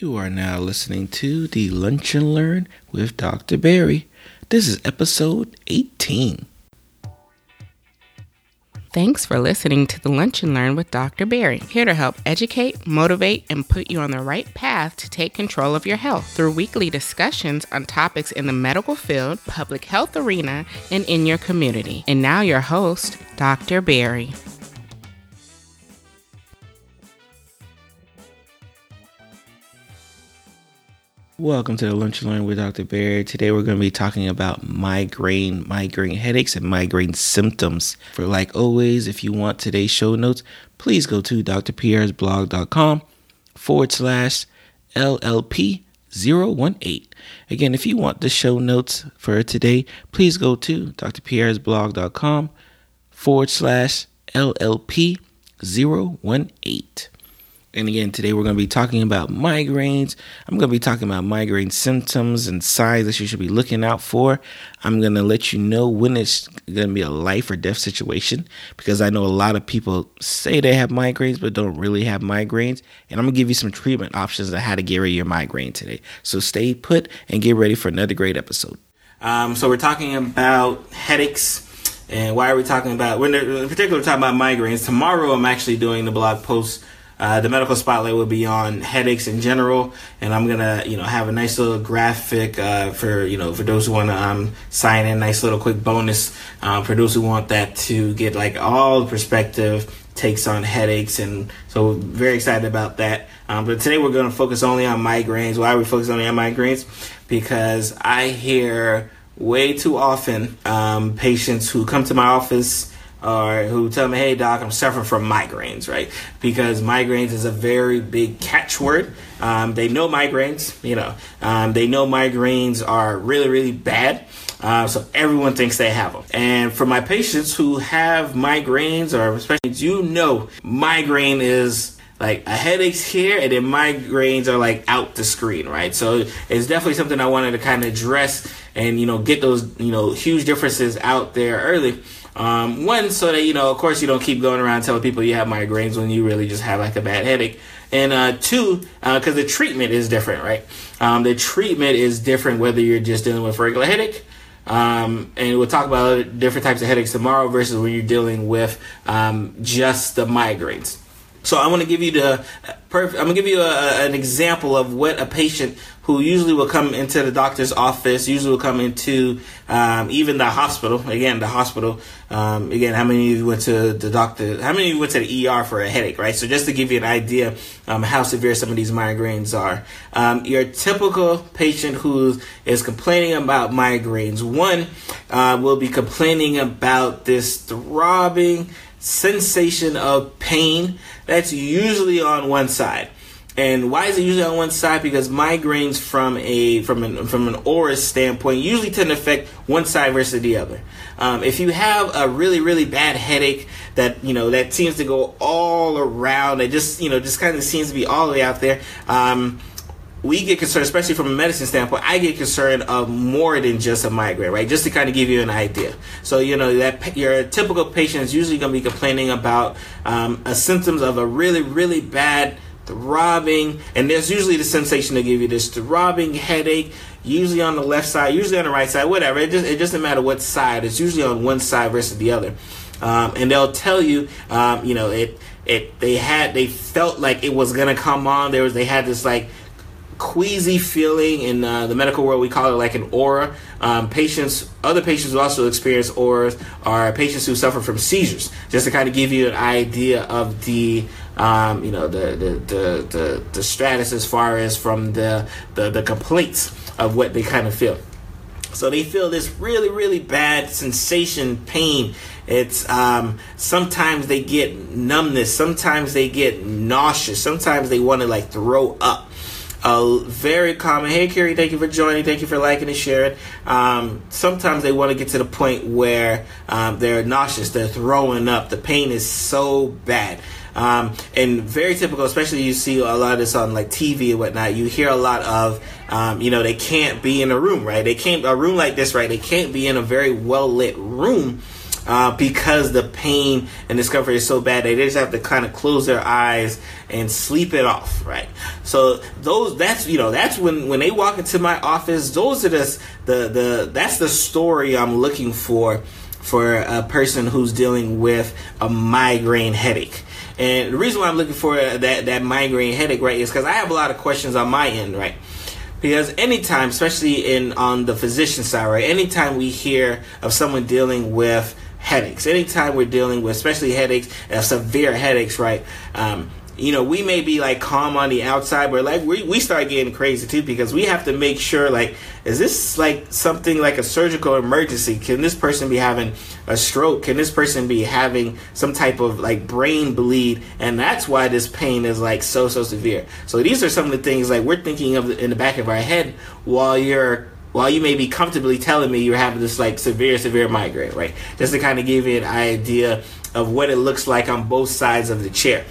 You are now listening to the Lunch and Learn with Dr. Barry. This is episode 18. Thanks for listening to the Lunch and Learn with Dr. Barry, here to help educate, motivate, and put you on the right path to take control of your health through weekly discussions on topics in the medical field, public health arena, and in your community. And now, your host, Dr. Barry. Welcome to the Lunch and Learn with Dr. Barry. Today we're going to be talking about migraine, migraine headaches, and migraine symptoms. For like always, if you want today's show notes, please go to drpierresblog.com forward slash LLP 018. Again, if you want the show notes for today, please go to drpierresblog.com forward slash LLP 018. And again, today we're going to be talking about migraines. I'm going to be talking about migraine symptoms and signs that you should be looking out for. I'm going to let you know when it's going to be a life or death situation because I know a lot of people say they have migraines but don't really have migraines. And I'm going to give you some treatment options on how to get rid of your migraine today. So stay put and get ready for another great episode. Um, so we're talking about headaches. And why are we talking about? We're in particular talking about migraines. Tomorrow, I'm actually doing the blog post uh, the medical spotlight will be on headaches in general, and I'm gonna, you know, have a nice little graphic uh, for, you know, for those who want to um, sign in. Nice little quick bonus um, for those who want that to get like all perspective takes on headaches, and so very excited about that. Um, but today we're going to focus only on migraines. Why are we focusing only on migraines? Because I hear way too often um, patients who come to my office or who tell me, hey, doc, I'm suffering from migraines, right? Because migraines is a very big catchword. Um, they know migraines, you know, um, they know migraines are really, really bad. Uh, so everyone thinks they have them. And for my patients who have migraines, or especially you know, migraine is like a headache's here and then migraines are like out the screen, right? So it's definitely something I wanted to kind of address and, you know, get those, you know, huge differences out there early. Um, one, so that you know, of course, you don't keep going around telling people you have migraines when you really just have like a bad headache. And uh, two, because uh, the treatment is different, right? Um, the treatment is different whether you're just dealing with regular headache. Um, and we'll talk about different types of headaches tomorrow versus when you're dealing with um, just the migraines. So I want to give you the perfect. I'm gonna give you a, an example of what a patient who usually will come into the doctor's office, usually will come into um, even the hospital. Again, the hospital. Um, again, how many of you went to the doctor? How many of you went to the ER for a headache? Right. So just to give you an idea um, how severe some of these migraines are. Um, your typical patient who is complaining about migraines, one uh, will be complaining about this throbbing sensation of pain that's usually on one side. And why is it usually on one side? Because migraines from a from an from an aura standpoint usually tend to affect one side versus the other. Um, if you have a really really bad headache that you know that seems to go all around, it just you know just kind of seems to be all the way out there. Um, we get concerned, especially from a medicine standpoint, I get concerned of more than just a migraine, right? Just to kind of give you an idea. So, you know, that your typical patient is usually going to be complaining about um, symptoms of a really, really bad throbbing, and there's usually the sensation to give you this throbbing headache, usually on the left side, usually on the right side, whatever. It just it doesn't matter what side. It's usually on one side versus the other, um, and they'll tell you, um, you know, it it they had they felt like it was gonna come on. There was they had this like queasy feeling in uh, the medical world. We call it like an aura. Um, patients, other patients who also experience auras are patients who suffer from seizures. Just to kind of give you an idea of the, um, you know, the, the the, the the stratus as far as from the, the the complaints of what they kind of feel. So they feel this really, really bad sensation, pain. It's um, sometimes they get numbness, sometimes they get nauseous, sometimes they want to like throw up a very common. Hey, Carrie, thank you for joining. Thank you for liking and sharing. Um, sometimes they want to get to the point where um, they're nauseous, they're throwing up. The pain is so bad. Um, and very typical, especially you see a lot of this on like TV and whatnot. You hear a lot of, um, you know, they can't be in a room, right? They can't a room like this, right? They can't be in a very well lit room uh, because the pain and discomfort is so bad they just have to kind of close their eyes and sleep it off, right? So those that's you know that's when when they walk into my office, those are the the the that's the story I'm looking for for a person who's dealing with a migraine headache. And the reason why I'm looking for that that migraine headache, right, is because I have a lot of questions on my end, right? Because anytime, especially in on the physician side, right, anytime we hear of someone dealing with headaches, anytime we're dealing with, especially headaches, uh, severe headaches, right, um, you know, we may be like calm on the outside, but like we, we start getting crazy too because we have to make sure like, is this like something like a surgical emergency? Can this person be having a stroke? Can this person be having some type of like brain bleed? And that's why this pain is like so, so severe. So these are some of the things like we're thinking of in the back of our head while you're while you may be comfortably telling me you're having this like severe, severe migraine, right? Just to kind of give you an idea of what it looks like on both sides of the chair.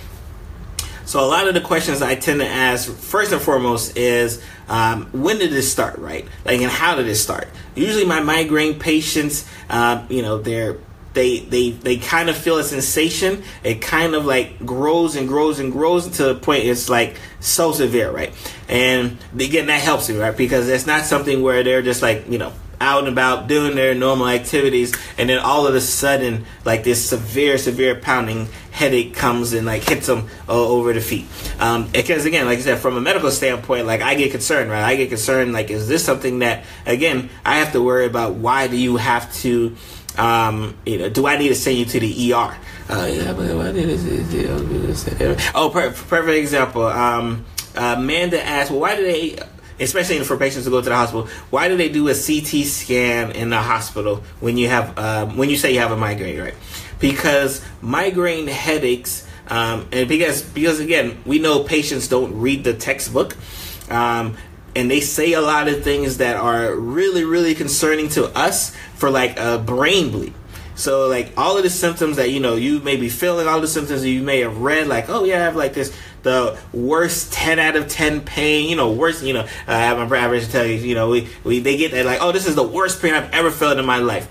So a lot of the questions I tend to ask, first and foremost, is um, when did this start, right? Like, and how did it start? Usually, my migraine patients, uh, you know, they're they they they kind of feel a sensation. It kind of like grows and grows and grows to the point it's like so severe, right? And again, that helps me, right? Because it's not something where they're just like you know out and about doing their normal activities and then all of a sudden like this severe severe pounding headache comes and like hits them uh, over the feet um, because again like i said from a medical standpoint like i get concerned right i get concerned like is this something that again i have to worry about why do you have to um, you know, do I need to send you to the ER? Yeah, but? Oh, perfect example. Um, Amanda asked, well, why do they especially for patients to go to the hospital. Why do they do a CT scan in the hospital when you have um, when you say you have a migraine, right? Because migraine headaches, um, and because because again, we know patients don't read the textbook. Um, and they say a lot of things that are really, really concerning to us for like a brain bleed. So like all of the symptoms that you know you may be feeling, all the symptoms that you may have read, like oh yeah, I have like this the worst 10 out of 10 pain, you know, worst, you know, I have my to tell you, you know, we, we they get that like, oh, this is the worst pain I've ever felt in my life.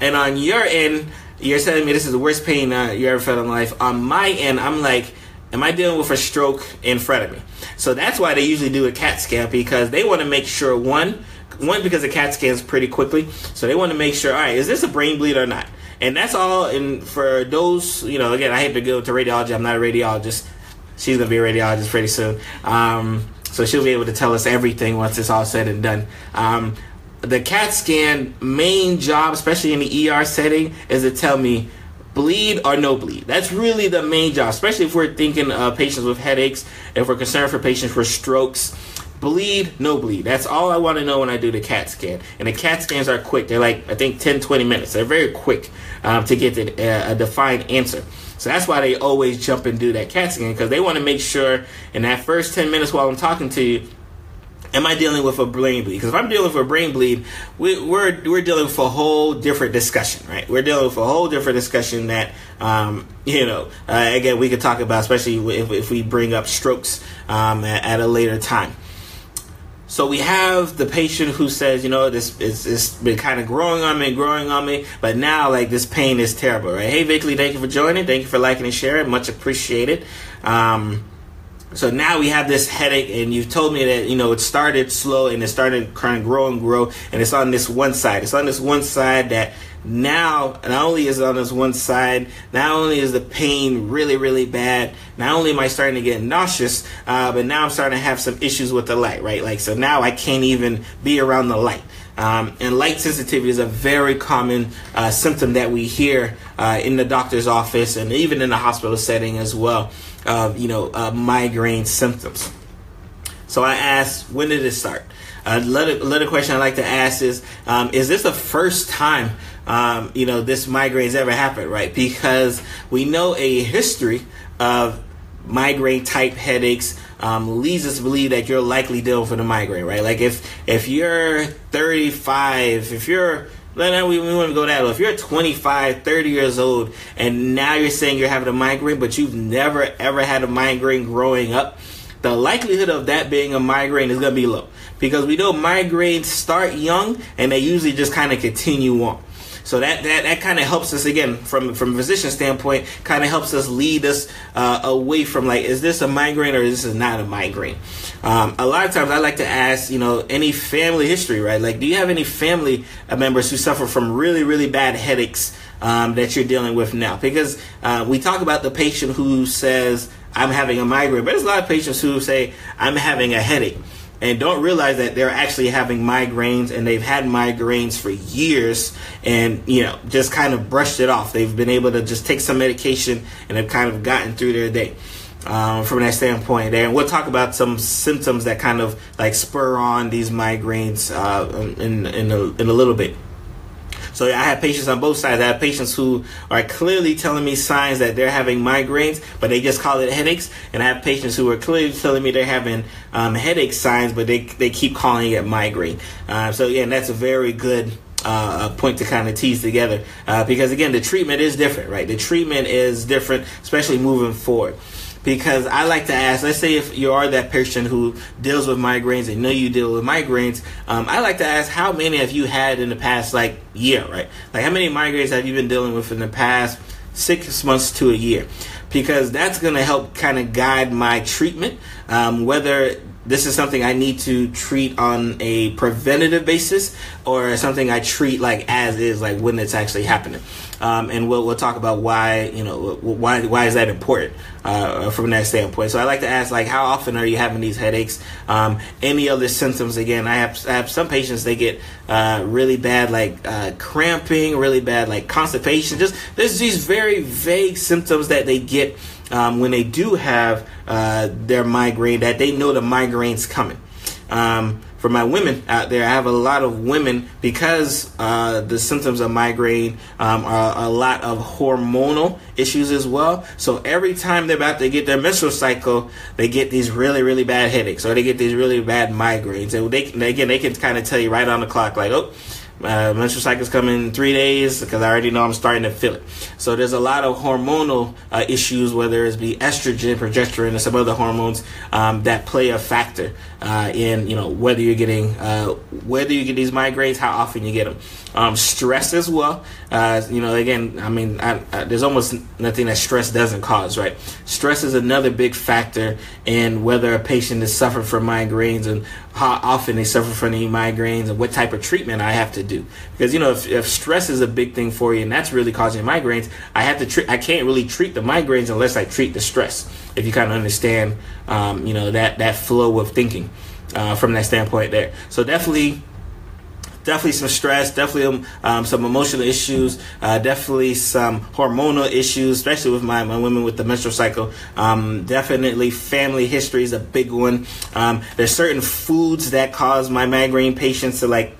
And on your end, you're telling me this is the worst pain uh, you ever felt in life. On my end, I'm like, am I dealing with a stroke in front of me? So that's why they usually do a CAT scan because they want to make sure one, one because the CAT scans pretty quickly, so they want to make sure, all right, is this a brain bleed or not? And that's all. And for those, you know, again, I hate to go to radiology. I'm not a radiologist. She's gonna be a radiologist pretty soon. Um, so she'll be able to tell us everything once it's all said and done. Um, the CAT scan main job, especially in the ER setting, is to tell me bleed or no bleed. That's really the main job, especially if we're thinking of patients with headaches, if we're concerned for patients for strokes. Bleed, no bleed. That's all I want to know when I do the CAT scan. And the CAT scans are quick. They're like, I think, 10, 20 minutes. They're very quick um, to get uh, a defined answer. So that's why they always jump and do that CAT scan because they want to make sure in that first 10 minutes while I'm talking to you, am I dealing with a brain bleed? Because if I'm dealing with a brain bleed, we, are we're, we're dealing with a whole different discussion, right? We're dealing with a whole different discussion that, um, you know, uh, again, we could talk about, especially if, if we bring up strokes um, at, at, a later time. So we have the patient who says, you know, this is it's been kind of growing on me, growing on me, but now like this pain is terrible, right? Hey, Vickley, thank you for joining. Thank you for liking and sharing. Much appreciated. Um, so now we have this headache, and you've told me that you know it started slow and it started kind of grow and grow, and it's on this one side. It's on this one side that now not only is it on this one side not only is the pain really really bad not only am i starting to get nauseous uh, but now i'm starting to have some issues with the light right? Like so now i can't even be around the light. Um, and light sensitivity is a very common uh, symptom that we hear uh, in the doctor's office and even in the hospital setting as well of you know uh, migraine symptoms so i asked when did it start another, another question i like to ask is um, is this the first time um, you know, this migraine's ever happened, right? Because we know a history of migraine type headaches um, leads us to believe that you're likely dealing with a migraine, right? Like if if you're 35, if you're then we, we want to go that. If you're 25, 30 years old, and now you're saying you're having a migraine, but you've never ever had a migraine growing up, the likelihood of that being a migraine is going to be low because we know migraines start young and they usually just kind of continue on. So that that, that kind of helps us again from from a physician standpoint, kind of helps us lead us uh, away from like, is this a migraine or is this not a migraine? Um, a lot of times I like to ask, you know, any family history, right? Like, do you have any family members who suffer from really really bad headaches? Um, that you're dealing with now, because uh, we talk about the patient who says I'm having a migraine, but there's a lot of patients who say I'm having a headache and don't realize that they're actually having migraines and they've had migraines for years and you know just kind of brushed it off. They've been able to just take some medication and have kind of gotten through their day um, from that standpoint and we'll talk about some symptoms that kind of like spur on these migraines uh, in, in, a, in a little bit so I have patients on both sides. I have patients who are clearly telling me signs that they're having migraines, but they just call it headaches. And I have patients who are clearly telling me they're having um, headache signs, but they, they keep calling it migraine. Uh, so yeah, that's a very good uh, point to kind of tease together uh, because again the treatment is different right the treatment is different especially moving forward because I like to ask, let's say if you are that person who deals with migraines and know you deal with migraines, um, I like to ask how many have you had in the past like year, right? Like how many migraines have you been dealing with in the past six months to a year? Because that's going to help kind of guide my treatment, um, whether this is something I need to treat on a preventative basis or something I treat like as is, like when it's actually happening. Um, and we'll, we'll talk about why, you know, why, why is that important uh, from that standpoint. So I like to ask, like, how often are you having these headaches? Um, any other symptoms? Again, I have, I have some patients, they get uh, really bad, like uh, cramping, really bad, like constipation. Just there's these very vague symptoms that they get um, when they do have uh, their migraine that they know the migraine's coming. Um, for my women out there, I have a lot of women because uh, the symptoms of migraine um, are a lot of hormonal issues as well. So every time they're about to get their menstrual cycle, they get these really, really bad headaches or they get these really bad migraines. And they, again, they can kind of tell you right on the clock, like, oh, uh, menstrual cycle's coming in three days because I already know I'm starting to feel it. So there's a lot of hormonal uh, issues, whether it's be estrogen, progesterone, and some other hormones um, that play a factor uh, in you know whether you're getting uh, whether you get these migraines, how often you get them. Um, stress as well. Uh, you know, again, I mean, I, I, there's almost nothing that stress doesn't cause, right? Stress is another big factor in whether a patient is suffering from migraines and how often they suffer from any migraines and what type of treatment I have to do. Because you know, if, if stress is a big thing for you and that's really causing migraines, I have to treat. I can't really treat the migraines unless I treat the stress. If you kind of understand, um, you know, that that flow of thinking uh, from that standpoint there. So definitely definitely some stress, definitely um, some emotional issues, uh, definitely some hormonal issues, especially with my, my women with the menstrual cycle. Um, definitely family history is a big one. Um, there's certain foods that cause my migraine patients to like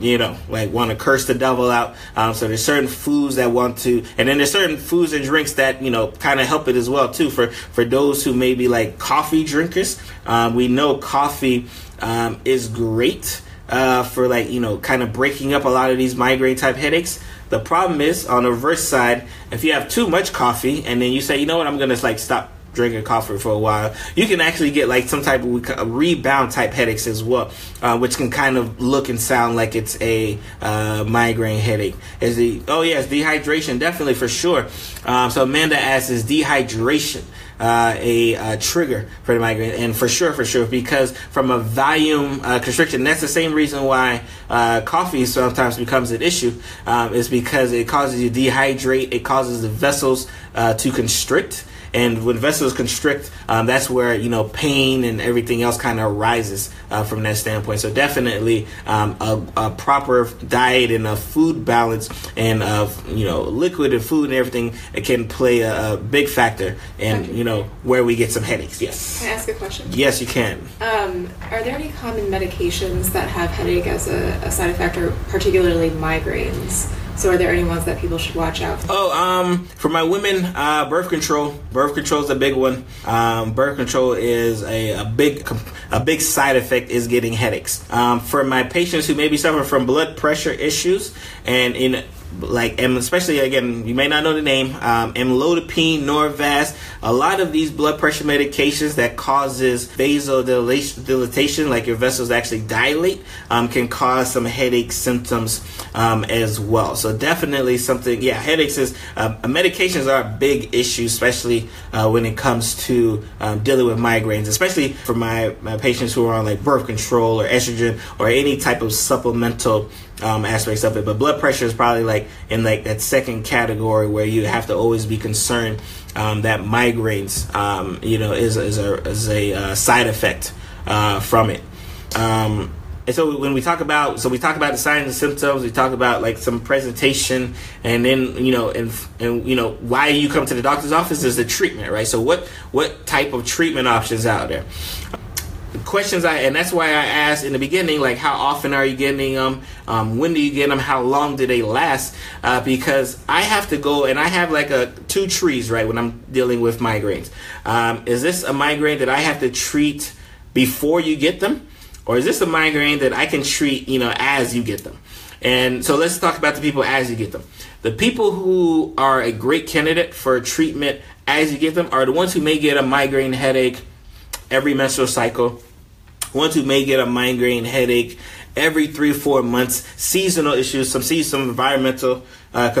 you know, like want to curse the devil out. Um, so there's certain foods that want to, and then there's certain foods and drinks that you know kind of help it as well too. For for those who may be like coffee drinkers, um, we know coffee um, is great uh, for like you know kind of breaking up a lot of these migraine type headaches. The problem is on the reverse side, if you have too much coffee and then you say, you know what, I'm gonna like stop drinking coffee for a while, you can actually get like some type of rebound type headaches as well, uh, which can kind of look and sound like it's a uh, migraine headache. Is the oh yes, dehydration definitely for sure. Um, so Amanda asks, is dehydration uh, a, a, trigger for the migraine, and for sure, for sure, because from a volume uh, constriction, that's the same reason why uh, coffee sometimes becomes an issue. Um, is because it causes you to dehydrate, it causes the vessels uh, to constrict. And when vessels constrict, um, that's where you know pain and everything else kind of arises uh, from that standpoint. So definitely um, a, a, proper diet and a food balance and of you know liquid and food and everything it can play a, a big factor in okay. you know where we get some headaches. Yes. Can I ask a question? Yes, you can. Um, are there any common medications that have headache as a, a side effect, or particularly migraines? So, are there any ones that people should watch out for? Oh, um, for my women, uh, birth control. Birth control is a big one. Um, birth control is a, a big a big side effect is getting headaches. Um, for my patients who maybe suffer from blood pressure issues, and in like especially again you may not know the name um, amlodipine norvasc a lot of these blood pressure medications that causes vasodilatation like your vessels actually dilate um, can cause some headache symptoms um, as well. So definitely something yeah headaches is uh, medications are a big issue especially uh, when it comes to um, dealing with migraines especially for my, my patients who are on like birth control or estrogen or any type of supplemental um, aspects of it. But blood pressure is probably like in like that second category where you have to always be concerned um, that migraines, um, you know, is, is a, is a uh, side effect uh, from it. Um, and so when we talk about, so we talk about the signs and symptoms, we talk about like some presentation, and then you know, and and you know, why you come to the doctor's office is the treatment, right? So what what type of treatment options out there? Questions I and that's why I asked in the beginning, like how often are you getting them? Um, when do you get them? How long do they last? Uh, because I have to go and I have like a two trees right when I'm dealing with migraines. Um, is this a migraine that I have to treat before you get them, or is this a migraine that I can treat you know as you get them? And so let's talk about the people as you get them. The people who are a great candidate for treatment as you get them are the ones who may get a migraine headache every menstrual cycle. Ones who may get a migraine headache every three four months, seasonal issues, some see some environmental uh,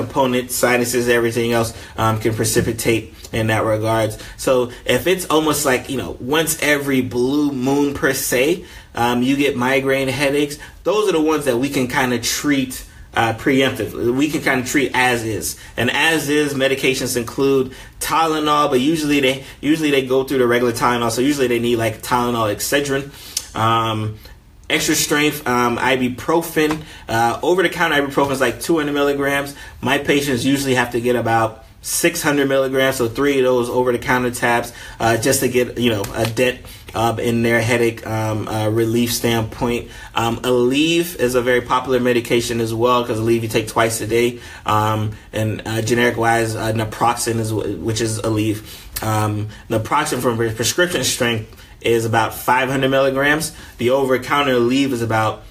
sinuses, everything else um, can precipitate in that regards. So if it's almost like you know once every blue moon per se, um, you get migraine headaches. Those are the ones that we can kind of treat uh, preemptively. We can kind of treat as is, and as is medications include Tylenol, but usually they usually they go through the regular Tylenol. So usually they need like Tylenol, Excedrin. Um, extra strength um, ibuprofen. Uh, over the counter ibuprofen is like 200 milligrams. My patients usually have to get about 600 milligrams, so three of those over the counter tabs, uh, just to get you know a dent uh, in their headache um, uh, relief standpoint. Um, Aleve is a very popular medication as well because Aleve you take twice a day, um, and uh, generic wise uh, naproxen is which is Aleve. Um, naproxen from prescription strength is about 500 milligrams. The over counter Aleve is about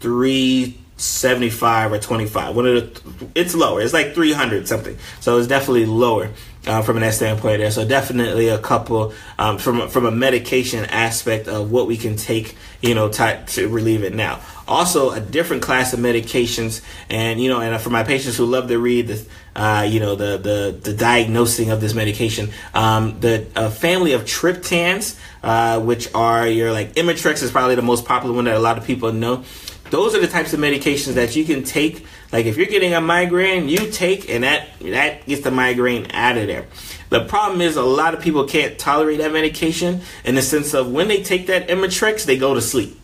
375 or 25 one of the it's lower. It's like 300 something. So it's definitely lower uh, from that standpoint there so definitely a couple um, from from a medication aspect of what we can take you know to, to relieve it now also a different class of medications and you know and for my patients who love to read the uh, you know the, the the diagnosing of this medication um, the family of triptans uh, which are your like imitrex is probably the most popular one that a lot of people know those are the types of medications that you can take. Like if you're getting a migraine, you take and that that gets the migraine out of there. The problem is a lot of people can't tolerate that medication in the sense of when they take that Imitrex, they go to sleep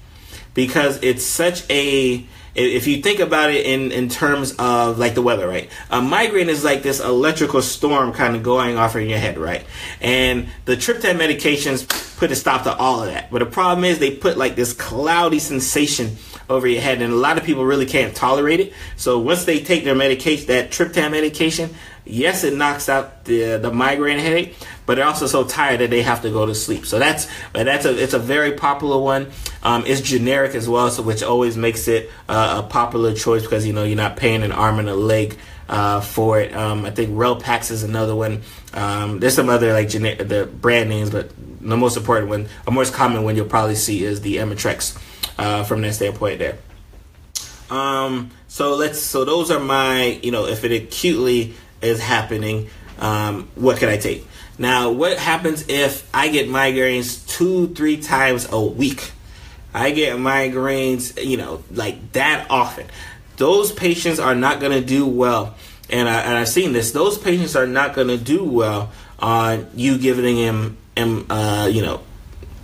because it's such a if you think about it in, in terms of like the weather, right? A migraine is like this electrical storm kind of going off in your head, right? And the triptan medications put a stop to all of that. But the problem is they put like this cloudy sensation over your head, and a lot of people really can't tolerate it. So once they take their medication, that triptan medication, yes, it knocks out the the migraine headache, but they're also so tired that they have to go to sleep. So that's that's a it's a very popular one. Um, it's generic as well, so which always makes it uh, a popular choice because you know you're not paying an arm and a leg. Uh, for it, um, I think Relpax is another one. Um, there's some other like gener- the brand names, but the most important one, or most common one you'll probably see is the Imitrex uh, from that standpoint there. Um, so let's so those are my you know if it acutely is happening, um, what can I take? Now, what happens if I get migraines two, three times a week? I get migraines, you know, like that often. Those patients are not going to do well. And, I, and I've seen this. Those patients are not going to do well on you giving him, him uh, you know,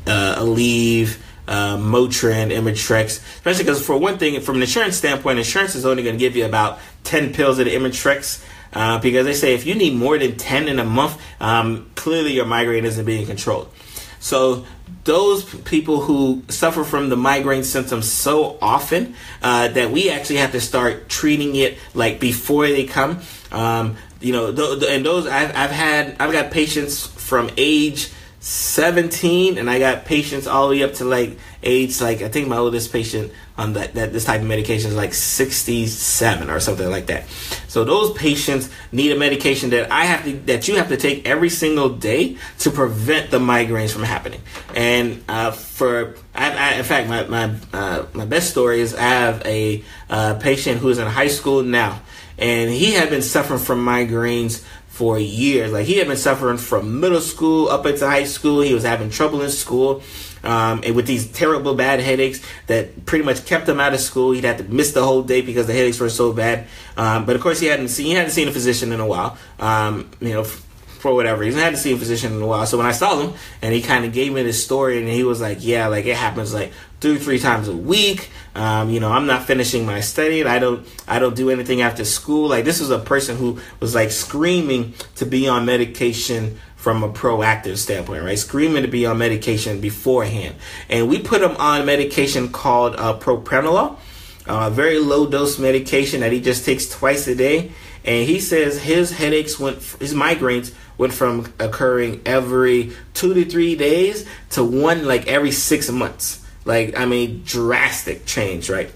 uh, Aleve, uh, Motrin, Imitrex, especially because for one thing, from an insurance standpoint, insurance is only going to give you about 10 pills of the Imitrex. Uh, because they say if you need more than 10 in a month, um, clearly your migraine isn't being controlled. So those people who suffer from the migraine symptoms so often uh, that we actually have to start treating it like before they come. Um, you know, th- th- and those I've, I've had, I've got patients from age 17 and I got patients all the way up to like age like I think my oldest patient on that, that this type of medication is like 67 or something like that. So those patients need a medication that I have to that you have to take every single day to prevent the migraines from happening. And uh, for I, I, in fact my my uh, my best story is I have a uh, patient who is in high school now and he had been suffering from migraines for years. Like he had been suffering from middle school up into high school. He was having trouble in school. Um, and with these terrible bad headaches that pretty much kept him out of school. He'd have to miss the whole day because the headaches were so bad. Um, but of course, he hadn't seen he hadn't seen a physician in a while. Um, you know, for whatever reason. I hadn't seen a physician in a while. So when I saw him and he kind of gave me this story and he was like, yeah, like it happens like two, three times a week. Um, you know, I'm not finishing my study. I don't, I don't do anything after school. Like this was a person who was like screaming to be on medication from a proactive standpoint, right? Screaming to be on medication beforehand. And we put him on medication called uh, propranolol, a uh, very low dose medication that he just takes twice a day. And he says his headaches went, his migraines went from occurring every two to three days to one like every six months. Like, I mean, drastic change, right?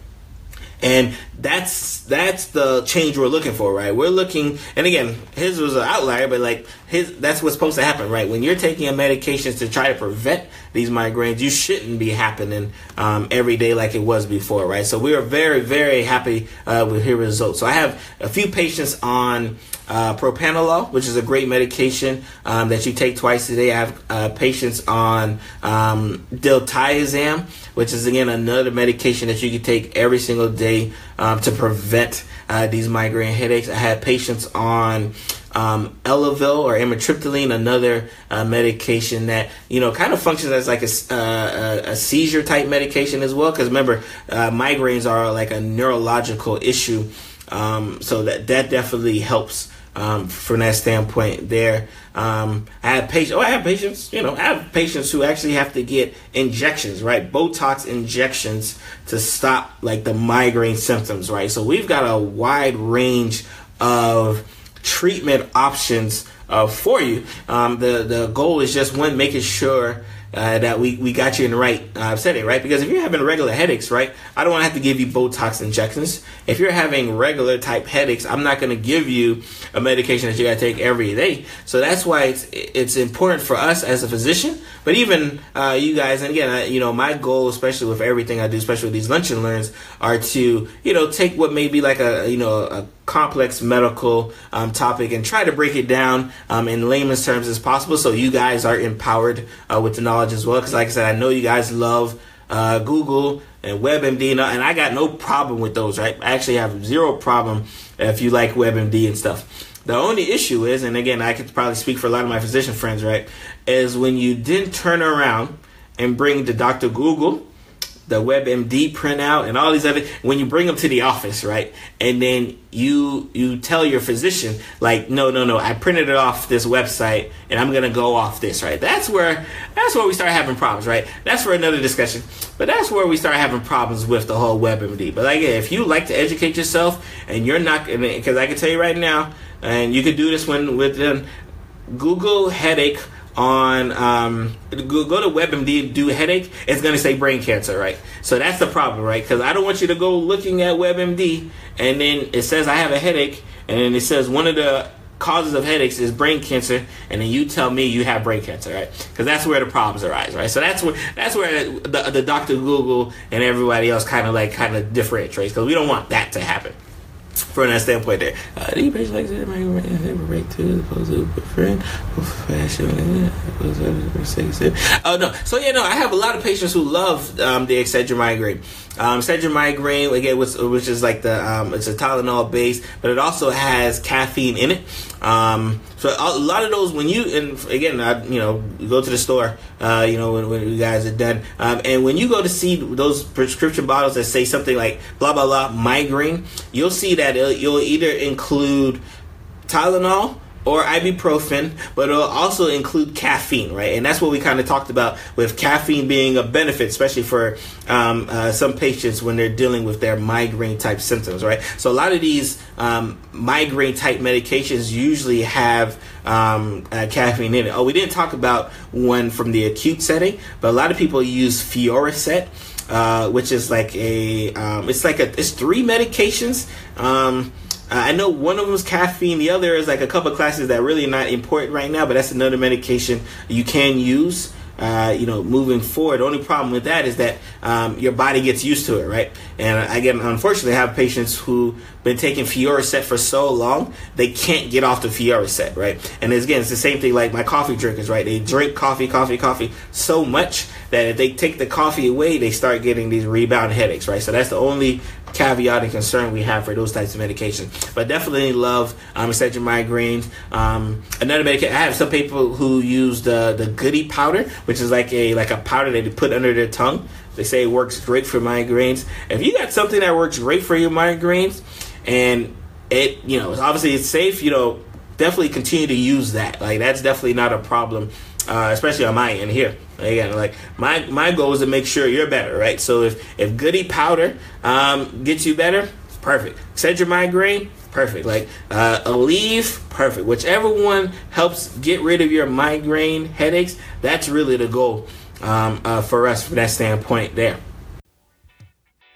And that's that's the change we're looking for, right? We're looking, and again, his was an outlier, but like his, that's what's supposed to happen, right? When you're taking a medications to try to prevent these migraines, you shouldn't be happening um, every day like it was before, right? So we are very, very happy uh, with his results. So I have a few patients on uh, propranolol, which is a great medication um, that you take twice a day. I have uh, patients on um, diltiazem, which is again another medication that you can take every single day um, to prevent uh, these migraine headaches. I had patients on um, Elavil or amitriptyline, another uh, medication that you know kind of functions as like a, uh, a seizure type medication as well. Because remember, uh, migraines are like a neurological issue, um, so that that definitely helps um, from that standpoint there. Um, I have patients, oh, I have patients, you know, I have patients who actually have to get injections, right? Botox injections to stop like the migraine symptoms, right? So we've got a wide range of treatment options uh, for you. Um, the, the goal is just one, making sure uh, that we, we got you in the right uh, setting, right? Because if you're having regular headaches, right, I don't want to have to give you Botox injections. If you're having regular type headaches, I'm not going to give you a medication that you got to take every day. So that's why it's it's important for us as a physician, but even uh, you guys. And again, I, you know, my goal, especially with everything I do, especially with these lunch and learns, are to you know take what may be like a you know a complex medical um, topic and try to break it down um, in layman's terms as possible so you guys are empowered uh, with the knowledge as well because like i said i know you guys love uh, google and webmd and, and i got no problem with those right? I actually have zero problem if you like webmd and stuff. The only issue is and again i could probably speak for a lot of my physician friends right is when you didn't turn around and bring the dr google the WebMD printout and all these other when you bring them to the office, right? And then you you tell your physician like, no, no, no, I printed it off this website and I'm gonna go off this, right? That's where that's where we start having problems, right? That's for another discussion. But that's where we start having problems with the whole WebMD. But like, if you like to educate yourself and you're not, because I can tell you right now, and you could do this when with um, Google headache on um, go, go to WebMD do headache, it's going to say brain cancer, right? So that's the problem, right? Because I don't want you to go looking at WebMD and then it says I have a headache, and then it says one of the causes of headaches is brain cancer, and then you tell me you have brain cancer, right? Because that's where the problems arise, right? So that's where that's where the, the Doctor Google and everybody else kind of like kind of differentiates because we don't want that to happen from that standpoint there. Uh, you patient like that? Break to opposed to friend fashion. Oh no. So yeah, no. I have a lot of patients who love um, the Excedrin migraine. Um, Excedrin migraine again, which, which is like the um, it's a Tylenol base, but it also has caffeine in it. Um, so a lot of those when you and again, I, you know, go to the store, uh, you know, when, when you guys are done, um, and when you go to see those prescription bottles that say something like blah blah blah migraine, you'll see that you'll either include Tylenol or ibuprofen, but it'll also include caffeine, right? And that's what we kind of talked about with caffeine being a benefit, especially for um, uh, some patients when they're dealing with their migraine type symptoms, right? So a lot of these um, migraine type medications usually have um, uh, caffeine in it. Oh, we didn't talk about one from the acute setting, but a lot of people use Fioricet. Uh, which is like a, um, it's like a, it's three medications. I know one of them is caffeine. The other is like a couple classes that really not important right now, but that's another medication you can use. Uh, you know, moving forward. The only problem with that is that um, your body gets used to it, right? And get, unfortunately, I have patients who been taking Fioricet for so long they can't get off the Fioricet, right? And again, it's the same thing like my coffee drinkers, right? They drink coffee, coffee, coffee so much that if they take the coffee away, they start getting these rebound headaches, right? So that's the only caveat and concern we have for those types of medications. But definitely love um, Excedrin migraines. Um, another medication. I have some people who use the the Goody powder, which is like a like a powder that they put under their tongue. They say it works great for migraines. If you got something that works great for your migraines, and it you know obviously it's safe, you know definitely continue to use that. Like that's definitely not a problem, uh, especially on my end here. Again, like my my goal is to make sure you're better, right? So if if Goody powder um, gets you better, perfect. Excedrin migraine, perfect. Like uh, Aleve, perfect. Whichever one helps get rid of your migraine headaches, that's really the goal um, uh, for us from that standpoint there.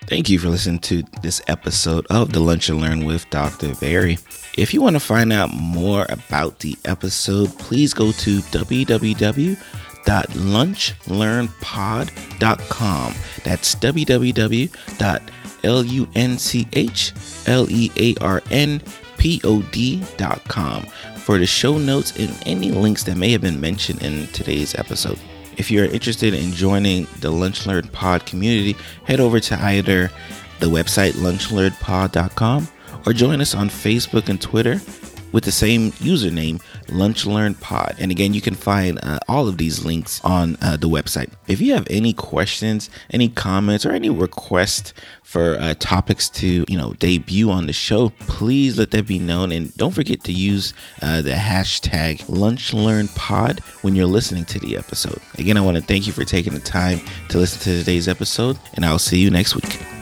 Thank you for listening to this episode of the Lunch and Learn with Dr. Barry. If you want to find out more about the episode, please go to www.lunchlearnpod.com. That's www.lunchlearnpod.com for the show notes and any links that may have been mentioned in today's episode. If you're interested in joining the Lunch Learn Pod community, head over to either the website lunchlearnpod.com or join us on Facebook and Twitter with the same username, Lunch Learn Pod. And again, you can find uh, all of these links on uh, the website. If you have any questions, any comments, or any requests for uh, topics to you know debut on the show, please let that be known. And don't forget to use uh, the hashtag Lunch Learn Pod when you're listening to the episode. Again, I want to thank you for taking the time to listen to today's episode, and I'll see you next week.